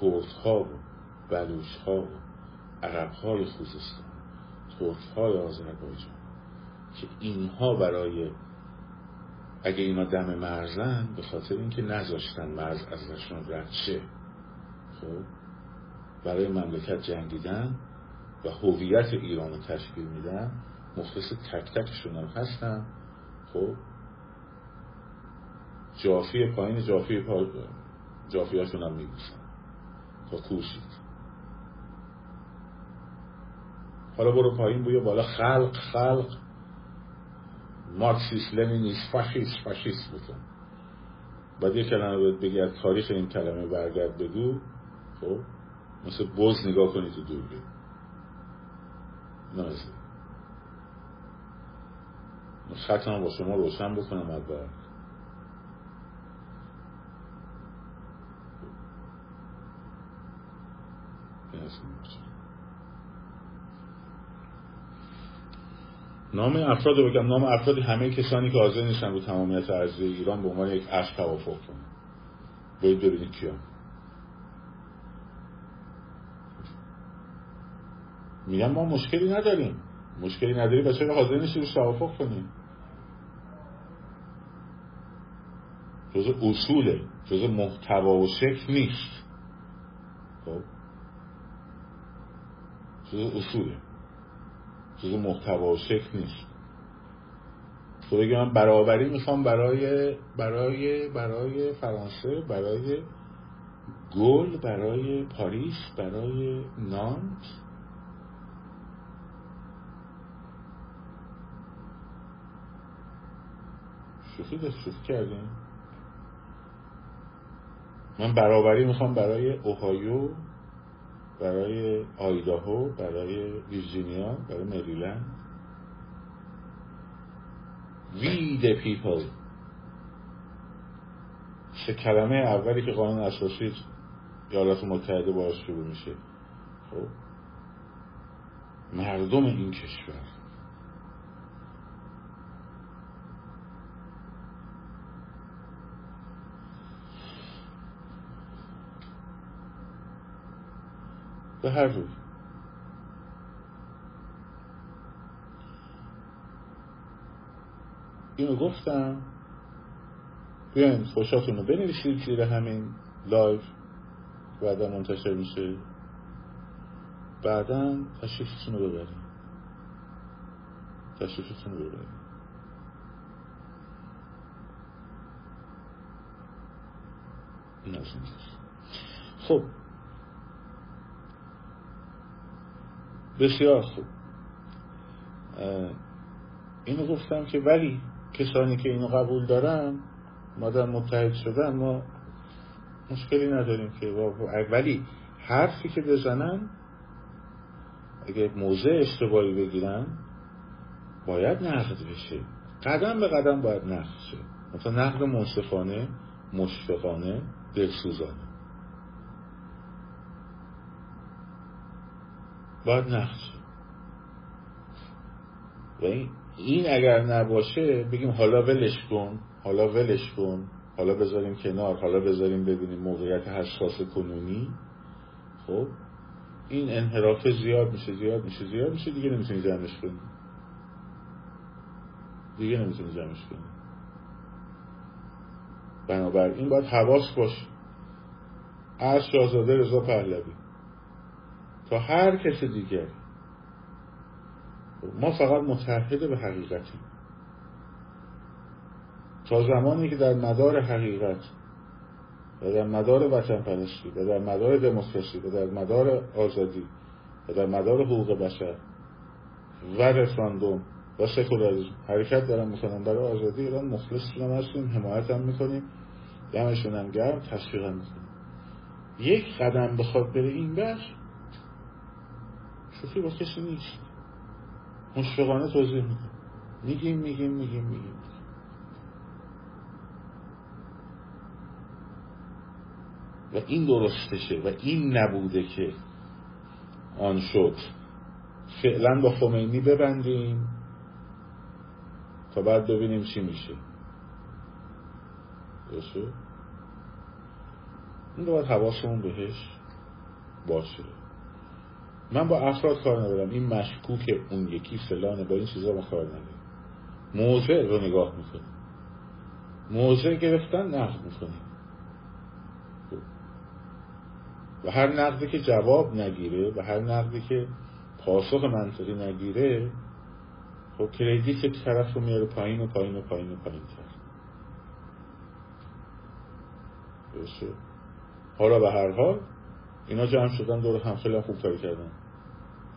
کردها و بلوچها و عربهای خوزستان ترکهای آذربایجان که اینها برای اگه اینا دم مرزن به خاطر اینکه نذاشتن مرز ازشون رد شه خب؟ برای مملکت جنگیدن و هویت ایران رو تشکیل میدن مخلص تک تکشون هم هستن. خب؟ جافی پایین جافی پا... جافی هاشون هم میبوسن. تا کوشید. حالا برو پایین بویا بالا. خلق خلق. مارکسیست لنینیست فاشیست فاشیست بکن بعد یه کلمه باید بگی از تاریخ این کلمه برگرد بگو. خب؟ مثل بز نگاه کنی تو دوربین. نازی خطم با شما روشن بکنم اول نام افراد رو بگم. نام افراد همه کسانی که حاضر نیستن رو تمامیت ارزی ایران به عنوان یک اصل توافق کنن. باید ببینید کیا میگم ما مشکلی نداریم. مشکلی نداری بچه رو حاضر نیستی روش توافق کنیم جز اصوله جز محتوا و شکل نیست. خب؟ جز اصوله. جز محتوا و شکل نیست. تو بگی من برابری می‌خوام برای برای برای فرانسه برای گل برای پاریس برای نانت. شوخی دست شوخی کردیم. من برابری می‌خوام برای اوهایو برای آیداهو برای ویرجینیا برای مریلند. We the people. سه کلمه اولی که قانون اساسی ایالات متحده باید شروع میشه. خب؟ مردم این کشور. به هر روی اینو گفتم. بیاین فوشاتون رو بنویسید زیر همین لایو بعدا منتشر میشه. بعدا تشریفتون رو ببرید. تشریفتون رو ببرید. خب. بسیار خوب. اینو گفتم که ولی کسانی که اینو قبول دارن مادر متحد شدن ما مشکلی نداریم که ولی حرفی که بزنن اگه موضع اشتباهی بگیرن باید نقد بشه. قدم به قدم باید نقد شه. مثلا نقد منصفانه مشفقانه دلسوزانه. باید نقد شه و این, این اگر نباشه بگیم حالا ولش کن حالا ولش کن حالا بذاریم کنار حالا بذاریم ببینیم موقعیت حساس کنونی. خب این انحراف زیاد میشه زیاد میشه زیاد میشه دیگه نمی‌تونی جمعش کنی. دیگه نمی‌تونی جمعش کنی. بنابراین باید حواس باش از شاهزاده رضا پهلوی. تا هر کس دیگر ما فقط متحد به حقیقتیم. تا زمانی که در مدار حقیقت و در مدار وطن پرستی و در مدار دموکراسی و در مدار آزادی و در مدار حقوق بشر و رفراندوم و سکولاریسم حرکت دارم می‌کنم برای آزادی ایران مخلص هم هستیم حمایت هم می‌کنیم دمشون هم گرم تشویق هم می‌کنیم. یک قدم بخواد بره این بر شوخی با کسی نیست. مشفقانه توضیح می‌کنم میگیم میگیم میگیم میگیم. و این درستشه و این نبوده که آن شد. فعلا با خمینی ببندیم تا بعد ببینیم چی میشه. درسته؟ این باید حواسمون بهش باشه. من با افراد کار ندارم. این مشکوک اون یکی فلانه. با این چیزا ما کار نداریم موضع رو نگاه می‌کنیم موضع گرفتن نقد می‌کنیم و هر نقدی که جواب نگیره و هر نقدی که پاسخ منطقی نگیره خب کردیت طرف رو میاره پایین و پایین و پایین و پایین تر. حالا به هر حال اینا جمع شدن دور هم. خیلی خوب کاری کردن.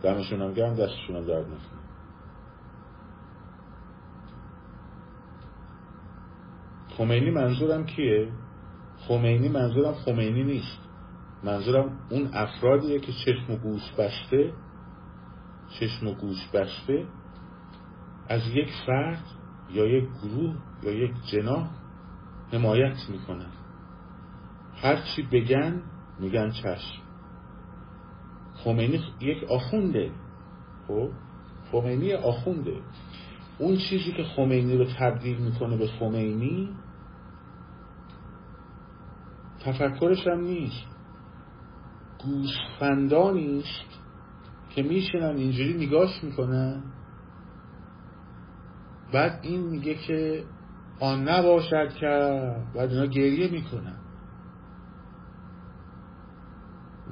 دمشون هم گرم دستشون هم درد نکنه. خمینی منظورم کیه؟ خمینی منظورم خمینی نیست. منظورم اون افرادیه که چشم و گوش بسته چشم و گوش بسته از یک فرد یا یک گروه یا یک جناح حمایت می‌کنن. هرچی بگن میگن چشم. خمینی یک آخونده. خب؟ خمینی آخونده. اون چیزی که خمینی رو تبدیل می‌کنه به خمینی تفکرش هم نیست. گوسفندانی است که میشنن اینجوری نگاش می‌کنن. بعد این میگه که آن نباشد که بعد اینا گریه می‌کنن.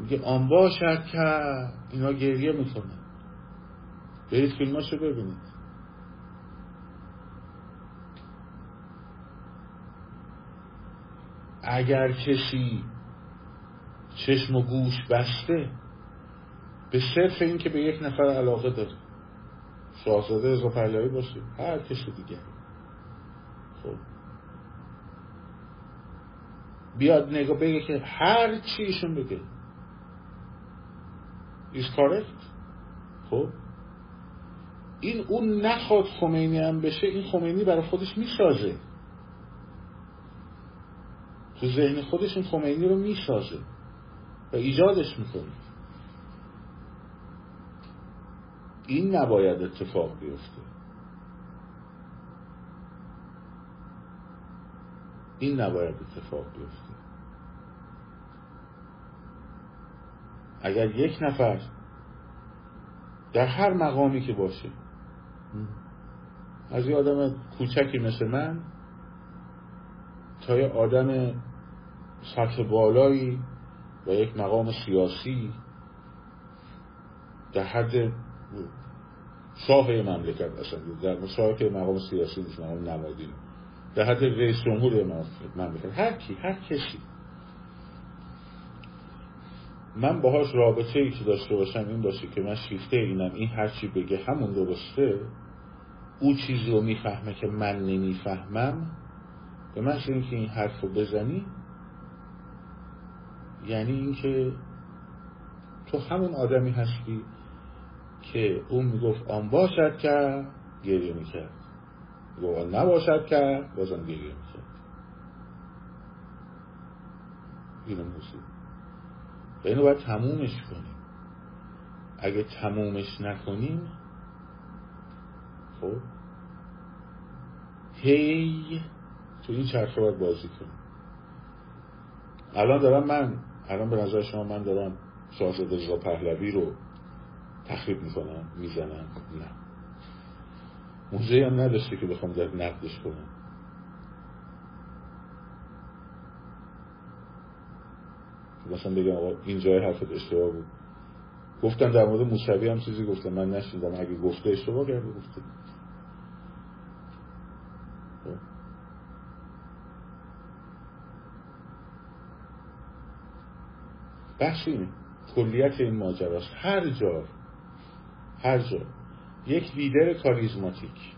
میگه آن باشد که اینا گریه می‌کنه برید فیلماشو ببینید. اگر کسی چشم و گوش بسته به صرف اینکه به یک نفر علاقه داره. شاهزاده رضا پهلوی باشه. هر کسی دیگه. خب. بیاد نگاه بگه که هر چی بگه. Is correct خب. این اون نخواد خمینی هم بشه این خمینی برای خودش می‌سازه. تو ذهن خودش این خمینی رو می‌سازه و ایجادش می‌کنه. این نباید اتفاق بیفته. این نباید اتفاق بیفته. اگر یک نفر در هر مقامی که باشه از یه آدم کوچکی مثل من تا یه آدم سطح بالایی و یک مقام سیاسی در حد شاه مملکت اصلا در شاه مقام سیاسی نیست مقام نمادین در حد رئیس جمهور مملکت هر کی هر کسی. من باهاش رابطه ای که داشته باشم این باشه که من شیفته اینم این هر چی بگه همون درسته. او چیزی رو می‌فهمه که من نمی‌فهمم. به من اینکه این حرف رو بزنی یعنی اینکه تو همون آدمی هستی که اون می‌گفت آن باشد که گریه می‌کرد. می‌گفت نباشد که بازم گریه می‌کرد. اینو موسیقی و اینو باید تمومش کنیم. اگه تمومش نکنیم خب هی تو این چرخه باید بازی کنیم. الان دارم من الان به نظر شما من دارم شاهزاده رضا پهلوی رو تخریب می‌کنم می‌زنم؟ نه. موزه هم نداشته که بخوام در نقدش کنم. مثلا بگم آقا این جای حرفت اشتباه بود. گفتم در مورد موسوی هم چیزی گفتم. من نشیدم. اگه گفته اشتباه کرده گفته. بخش اینه. کلیت این ماجراست. هر جا هر جا. یک لیدر کاریزماتیک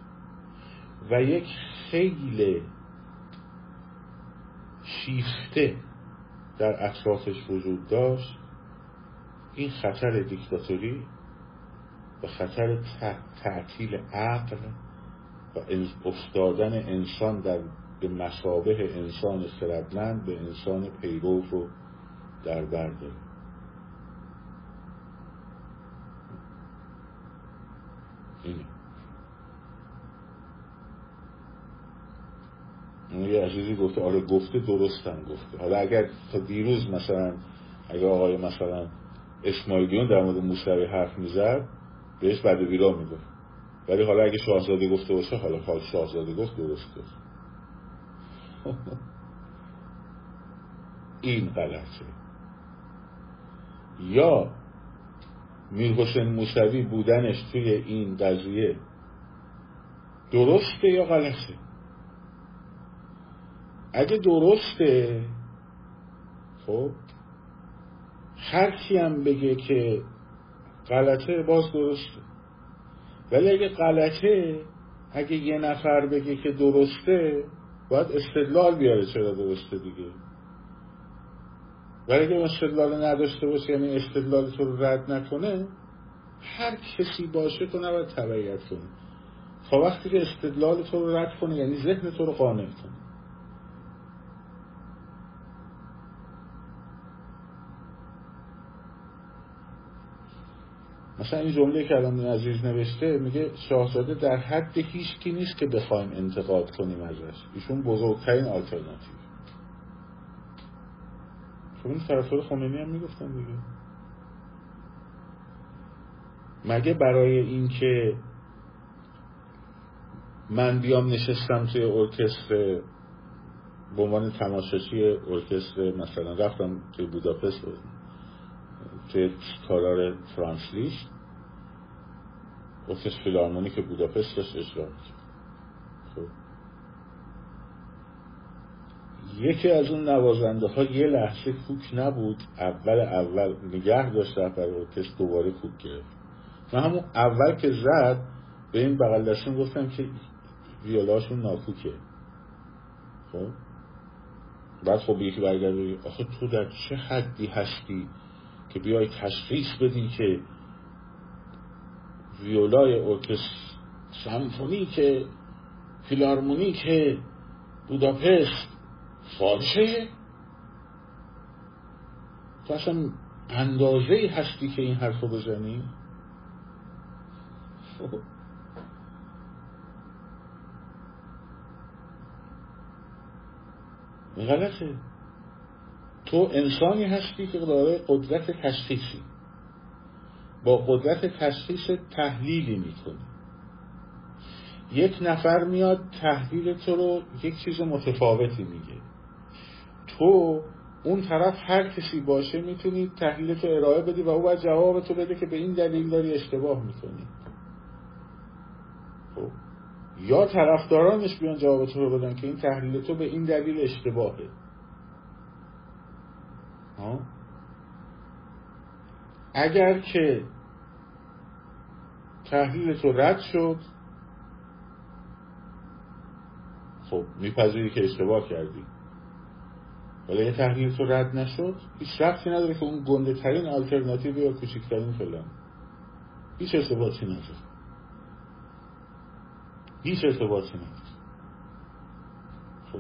و یک خیلی شیفته در اطرافش وجود داشت این خطر دیکتاتوری و خطر تعطیل عقل و افتادن انسان در به مشابه انسان خردمند به انسان پیرو رو در بر اینه. یه عزیزی گفته آره گفته درستم گفته. حالا اگر تا دیروز مثلا اگر آقای مثلا اسماعیلیون در مورد موسوی حرف می‌زد بهش بعد بیرا می‌گفت. ولی حالا اگه شاهزاده گفته باشه حالا حال شاهزاده گفت درست گفت این غلطه. یا میرحسین موسوی بودنش توی این قضیه درسته یا غلطه؟ اگه درسته خب هر کی هم بگه که غلطه باز درسته. ولی اگه غلطه اگه یه نفر بگه که درسته باید استدلال بیاره چرا درسته دیگه. ولی اگه استدلال نداشته باشه یعنی استدلال تو رو رد نکنه هر کسی باشه تو نباید تبعیت کنی. تا وقتی که استدلال تو رو رد کنه یعنی ذهن تو رو قانع کنه. مثلا این جمله که الان عزیز نوشته میگه شاهزاده در حد هیچ کی نیست که بخوایم انتقاد کنیم ازش. ایشون بزرگترین آلترناتیو. خب این طرفدار خمینی هم می‌گفتن دیگه. مگه برای اینکه من بیام نشستم توی ارکستر به عنوان تماشاچی ارکستر مثلا رفتم توی بوداپست توی تالار فرانسلیش ارکستر فیلارمونیک بوداپست داشت اجرا خب. یکی از اون نوازنده ها یه لحظه کوک نبود اول اول نگه داشت رفت ارکستر دوباره کوک گرفت. من همون اول که زد به این بغل دستون گفتم که ویولاشون ناکوکه. خب. بعد خب یکی برگرده آخه تو در چه حدی هستی؟ که بیای تشخیص بدی که ویولای ارکستر سمفونیک فیلارمونیک بوداپست فالشه تو اصلا اندازه هستی که این حرف رو بزنی؟ خب. غلطه. تو انسانی هستی که داره قدرت تشخیصی با قدرت تشخیص تحلیلی می‌کنی. یک نفر میاد تحلیل تو رو یک چیز متفاوتی میگه. تو اون طرف هر کسی باشه می‌تونی تحلیل تو ارائه بدی و او باید جواب تو بده که به این دلیل داری اشتباه می‌کنی. خب یا طرفدارانش بیان جواب تو رو بدن که این تحلیل تو به این دلیل اشتباهه؟ اگر که تحلیل تو رد شد خب میپذیری که اشتباه کردی. ولی یه تحلیل تو رد نشد هیچ رفتی نداره که اون گنده ترین آلترناتیو یا کوچکترین فلان. هیچ ارتباطی نداره. هیچ ارتباطی نداره خب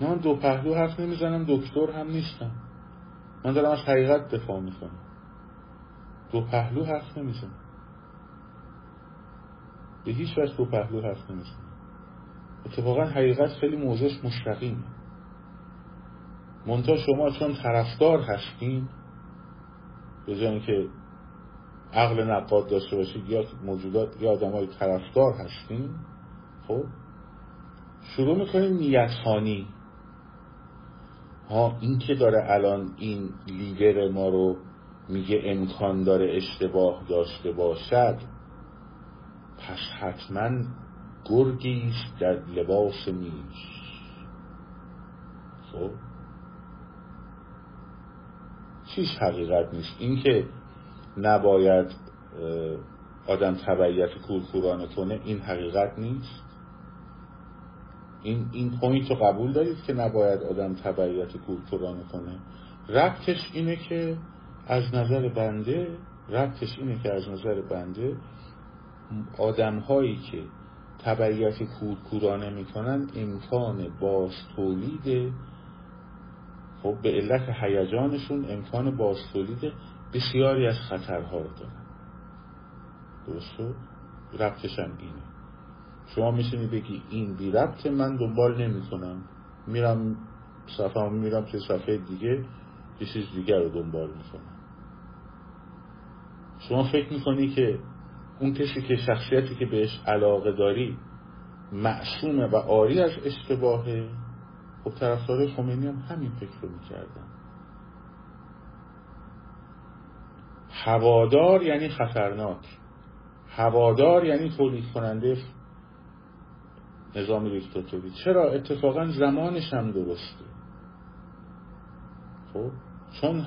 من دو پهلو حرف نمی‌زنم دکتر هم نیستم. من دارم از حقیقت دفاع می‌کنم. دو پهلو حرف نمی‌زنم. به هیچ وجه دو پهلو حرف نمی‌زنم. اتفاقا حقیقت خیلی موضوعش مستقیمه منتها شما چون طرفدار هستین به جای که عقل نقاد داشته باشید یا موجودات یا آدم های طرفدار هستین خب شروع می‌کنیم نیتخانی. ها این که داره الان این لیدر ما رو میگه امکان داره اشتباه داشته باشد پس حتما گرگیست در لباس میش خب؟ چیش حقیقت نیست؟ اینکه نباید آدم تبعیت کورکورانه کنه این حقیقت نیست؟ این این پوینت رو قبول دارید که نباید آدم تبعیت کورکورانه کنه ربطش اینه که از نظر بنده ربطش اینه که از نظر بنده آدم هایی که تبعیت کورکورانه می‌کنن امکان باز تولید خب به علت هیجانشون امکان باز تولید بسیاری از خطرها رو دارن. درست ربطش هم اینه. شما می‌تونی بگی این بی ربط من دنبال نمی کنم میرم صفحه میرم توی صفحه دیگه یه چیز دیگر رو دنبال می‌کنم. شما فکر می‌کنی که اون کسی که شخصیتی که بهش علاقه داری معصومه و آری از اشتباهه؟ خب طرفدار خمینی هم همین فکر رو می‌کردن. هوادار یعنی خطرناک. هوادار یعنی تولید کننده نظام دیکتاتوری. چرا؟ اتفاقا زمانش هم درسته. خب؟ چون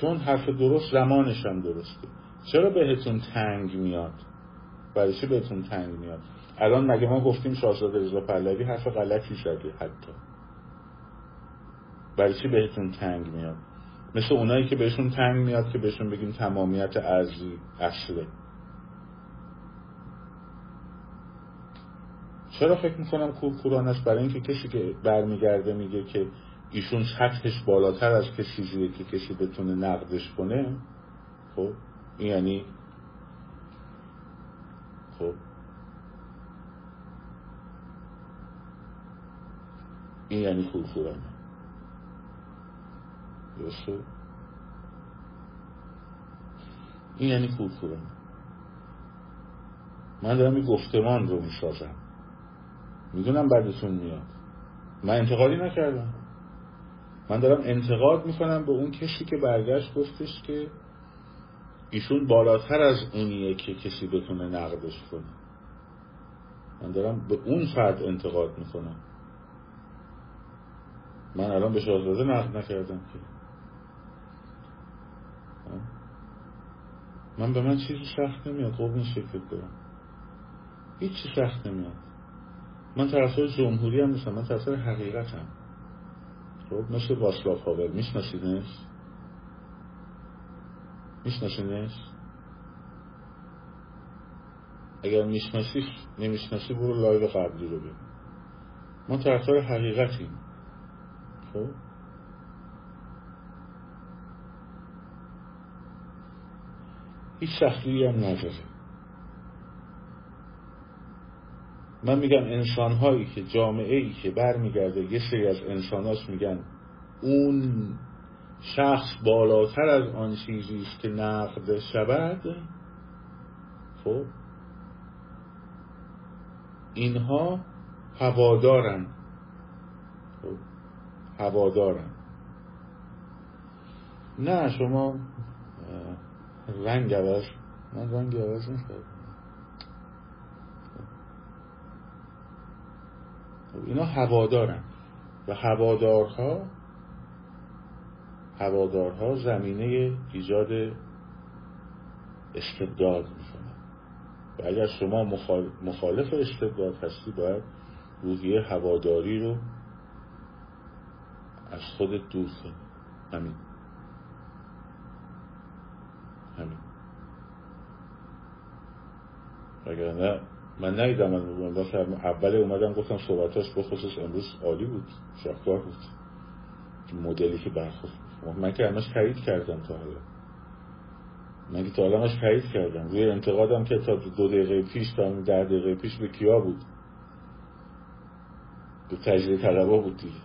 چون حرف درست زمانش هم درسته. چرا بهتون تنگ میاد؟ برای چی بهتون تنگ میاد؟ الان مگه ما گفتیم شاهزاده رضا پهلوی حرف غلطی زده حتی. برای چی بهتون تنگ میاد؟ مثل اونایی که بهشون تنگ میاد که بهشون بگیم تمامیت ارزی اصله. چرا فکر می‌کنم کورکوران است برای اینکه کسی که برمیگرده میگه که ایشون سطحش بالاتر از کسی که کسی بتونه نقدش کنه خب؟ یعنی خب؟ این یعنی کورکورانه درسته؟ این یعنی کورکورانه من دارم این گفتمان رو می‌سازم. می‌دونم بعدتون میاد. من انتقادی نکردم. من دارم انتقاد می‌کنم به اون کسی که برگشت گفتش که ایشون بالاتر از اونیه که کسی بتونه نقدش کنه. من دارم به اون فرد انتقاد می‌کنم. من الان به شاهزاده نقد نکردم که. من به من چیزی سخت نمیاد. قربون شکلت برم. هیچی سخت نمیاد. من طرفدار جمهوری هم نیستم من طرفدار حقیقتم. خب مثل واتسلاف هاول میشناسیدش میشناسینش اگر میشناسیش نمی‌شناسی برو لایو قبلی رو ببین. ما طرفدار حقیقتیم. خب؟ هیچ سختی هم نداره. من میگم انسان هایی که جامعه ای که برمیگرده یه سری از انساناش میگن اون شخص بالاتر از آن چیزی است که نقد شود خب؟ اینها هوادارن. خب؟ هوادارن. نه شما رنگ عوض. من رنگ عوض نکردم. اینا هوادارن. و هوادارها هوادارها زمینه ایجاد استبداد می‌کنن. و اگر شما مخالف استبداد هستی باید روحیه هواداری رو از خودت دور کنی. همین. همین. من نیدم من اول اومدم گفتم صحبتاش بخصوص امروز عالی بود شاهکار بود. مدلی که برخورد من که همش تایید کردم تا حالا. من که تا حالا همش تایید کردم. روی انتقادم که تا دو دقیقه پیش تا در دقیقه پیش به کیا بود؟ به تجریه طلبا بود دیگه.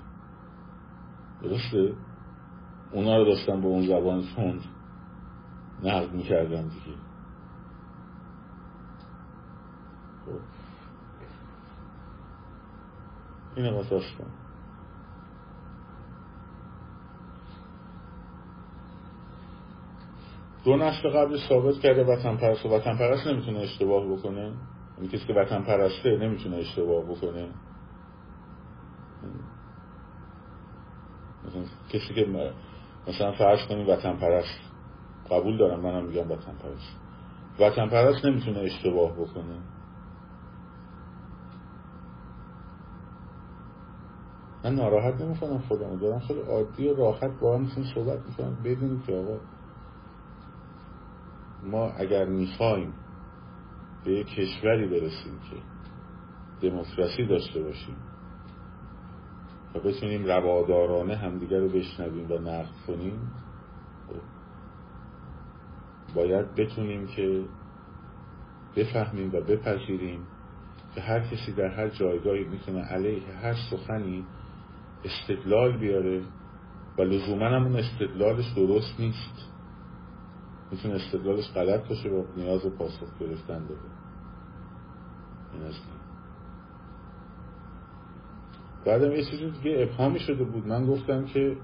درسته؟ اونا رو داشتم به اون زبان تند نقد می‌کردم دیگه خب اینه کن دو نسل قبل ثابت کرده وطن پرست و وطن پرست نمی‌تونه اشتباه بکنه. این کسی که وطن پرسته نمی‌تونه اشتباه بکنه. مثلا کسی که مثلا فرض کنیم وطن پرست. قبول دارم منم میگم وطن پرست. وطن پرست نمی‌تونه اشتباه بکنه. من ناراحت نمی‌کنم خودم دارم خیلی عادی و راحت با هم صحبت می‌کنم بدونید که آقا ما اگر می‌خوایم به یک کشوری برسیم که دموکراسی داشته باشیم و بتونیم روادارانه همدیگر رو بشنویم و نقد کنیم باید بتونیم که بفهمیم و بپذیریم که هر کسی در هر جایگاهی می‌تونه علیه هر سخنی استدلال بیاره و لزوما هم اون استدلالش درست نیست. می‌تونه استدلالش غلط باشه و نیاز به پاسخ گرفتن داره. این بعدم یه چیزی دیگه ابهامی شده بود. من گفتم که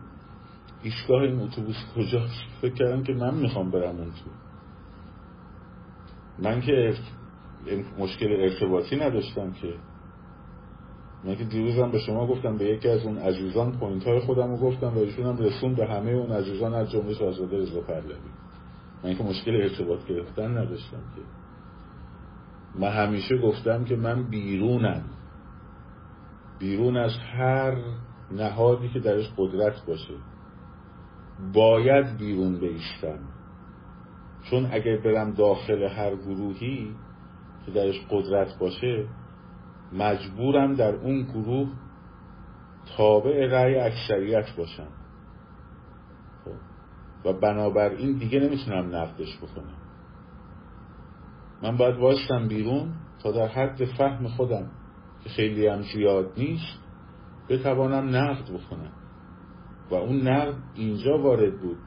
ایستگاه این اتوبوس کجاست؟ فکر کردم که من می‌خوام برم اون تو من که مشکل ارتباطی نداشتم که من که دیروزم به شما گفتم به یکی از اون عزیزان پوینت های خودم رو گفتم و ایشون هم رسون به همه اون عزیزان از جمله شاهزاده رضا پهلوی. من که مشکل ارتباط گرفتن نداشتم که. من همیشه گفتم که من بیرونم. بیرون از هر نهادی که درش قدرت باشه. باید بیرون بیستم چون اگر برم داخل هر گروهی که درش قدرت باشه مجبورم در اون گروه تابع رأی اکثریت باشم. خب. و بنابراین دیگه نمی‌تونم نقدش بکنم. من باید وایستم بیرون تا در حد فهم خودم که خیلی هم زیاد نیست بتوانم نقد بکنم. و اون نقد اینجا وارد بود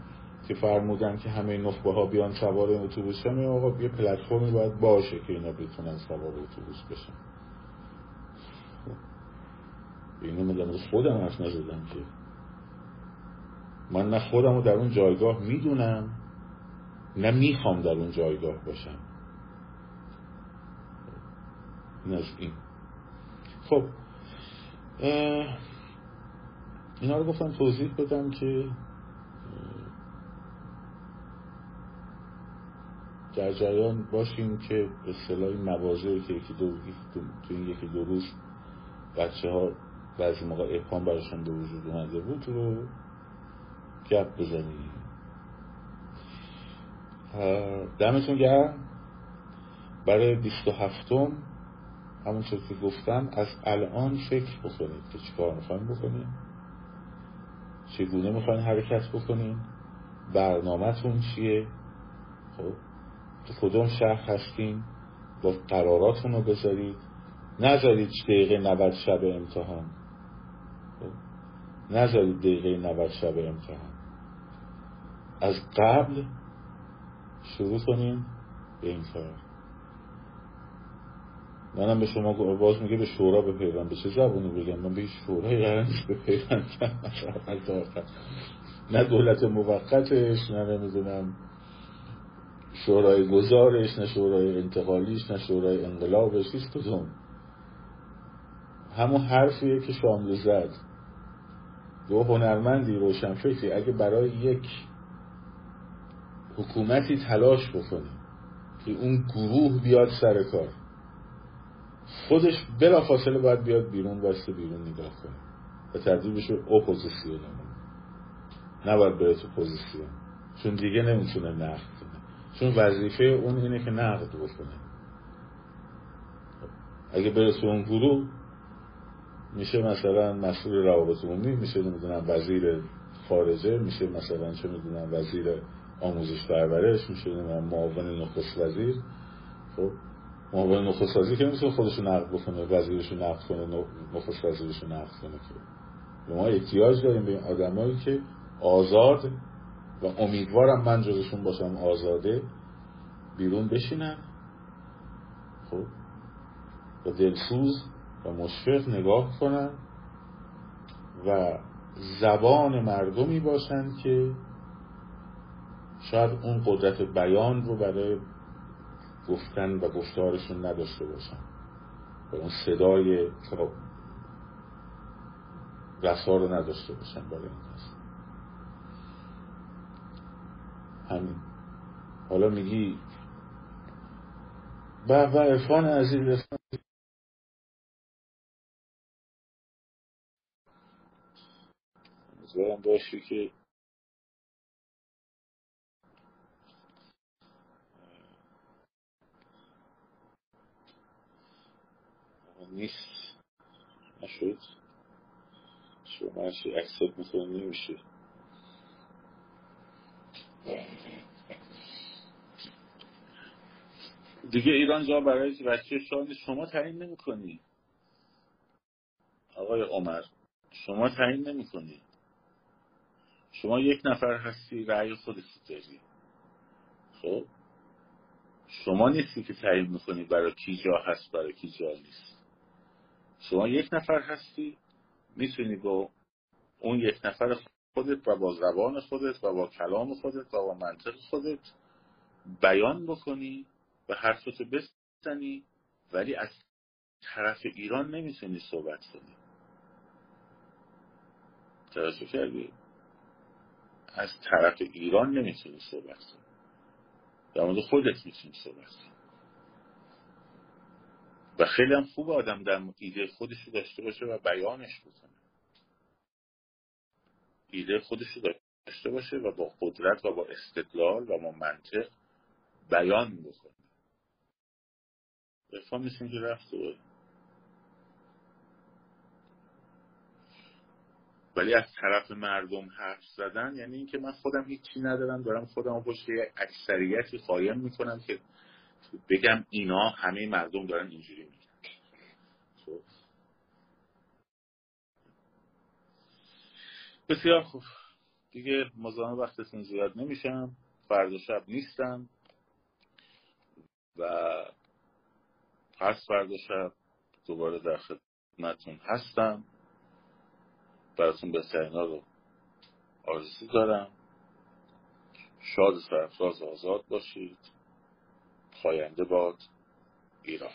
که فرمودن که همه نخبه ها بیان سوار اتوبوس هم آقا یه پلتفرمی باید باشه که اینا بتونن سوار اتوبوس بشن. اینو در خودم حرف نزدم که. من نه خودم رو در اون جایگاه می‌دونم نه می‌خوام در اون جایگاه باشم. این از این. خب اینا رو گفتم توضیح بدم که در جریان باشیم که به صلاح مواضعی که یکی دو, تو این یکی دو روز بچه ها بعضی موقع اقام براشون به وجود اومده بود رو گپ بزنیم دمتون گرم. برای بیست و هفتم همونطور که گفتم از الان فکر بکنید که چیکار می‌خوایم بکنیم. چگونه می‌خواین حرکت بکنیم؟ برنامهتون چیه؟ خب تو کدوم شهر هستین؟ با قراراتون رو بذارید. نذارید دقیقه 90 شب امتحان؟ نذارید دقیقه 90 شب امتحان. از قبل شروع کنیم به این کار. منم به شما باز میگه به شورا بپیوند به چه زبونی بگم؟ من به شورای قرار نیست بپیوند نه دولت موقتش نه نمی‌دونم شورای گزارش نه شورای انتقالیش نه شورای انقلابش هیچ کدوم. همون حرفیه که شاملو زد. دو هنرمندی روشن فکری اگه برای یک حکومتی تلاش بکنه که اون گروه بیاد سر کار خودش بلا فاصله باید بیاد بیرون واسه بیرون نگاه کنه. و تبدیل بشه اپوزیسیون نباید بره تو پوزیسیون. چون دیگه نمی‌تونه نقد کنه. چون وظیفه اون اینه که نقد بکنه. اگه بره تو اون گروه میشه مثلا مسئول روابط عمومی میشه نمی‌دونم وزیر خارجه میشه مثلا چه می‌دونم وزیر آموزش پرورش میشه نمی‌دونم معاون نخست وزیر. خب معاون نخست وزیر که نمی‌تونه خودشو نقد بکنه وزیرشو نقد کنه نخست وزیرشو نقد کنه که. ما احتیاج داریم به این آدمایی که آزاد و امیدوارم من جزشون باشم آزاده بیرون بشینن. خب و دلسوز و مشفق نگاه کنن و زبان مردمی باشند که شاید اون قدرت بیان رو برای گفتن و گفتارشون نداشته باشن. و اون صدای رسا رو نداشته باشن برای این هست همین. حالا میگی و و عرفان عزیز. امیدوارم باشی که نیست. نشد. شما هرچی می‌کنه نمیشه. دیگه ایران جا برای بچه شاه شما تعیین نمی‌کنی؟ آقای عمر شما تعیین نمی‌کنی؟ شما یک نفر هستی رأی خودت داری. خب؟ شما نیستی که تعیین می‌کنی برای کی جا هست برای کی جا نیست. شما یک نفر هستی می‌تونی با اون یک نفر خودت و با زبان خودت و با کلام خودت و با منطق خودت بیان بکنی و حرفتو بزنی ولی از طرف ایران نمی‌تونی صحبت کنی. توجه کردی؟ از طرف ایران نمی‌تونی صحبت کنی. در مورد خودت می‌تونی صحبت کنی. و خیلی هم خوب آدم در ایده خودش رو داشته باشه و بیانش بکنه. ایده خودش رو داشته باشه و با قدرت و با استدلال و با منطق بیان بکنه. رفا میشین که رفت ولی از طرف مردم حرف زدن یعنی اینکه من خودم هیچی ندارم دارم خودم پشت اکثریتی قایم می‌کنم که بگم اینا همه مردم دارن اینجوری میگن. خب. بسیار خوب. دیگه مزاحم وقتتون زیاد نمیشم. فردا شب نیستم. و پس فردا شب دوباره در خدمتتون هستم. براتون بهترین رو آرزو دارم. شاد سرفراز آزاد باشید. پاینده باد ایران.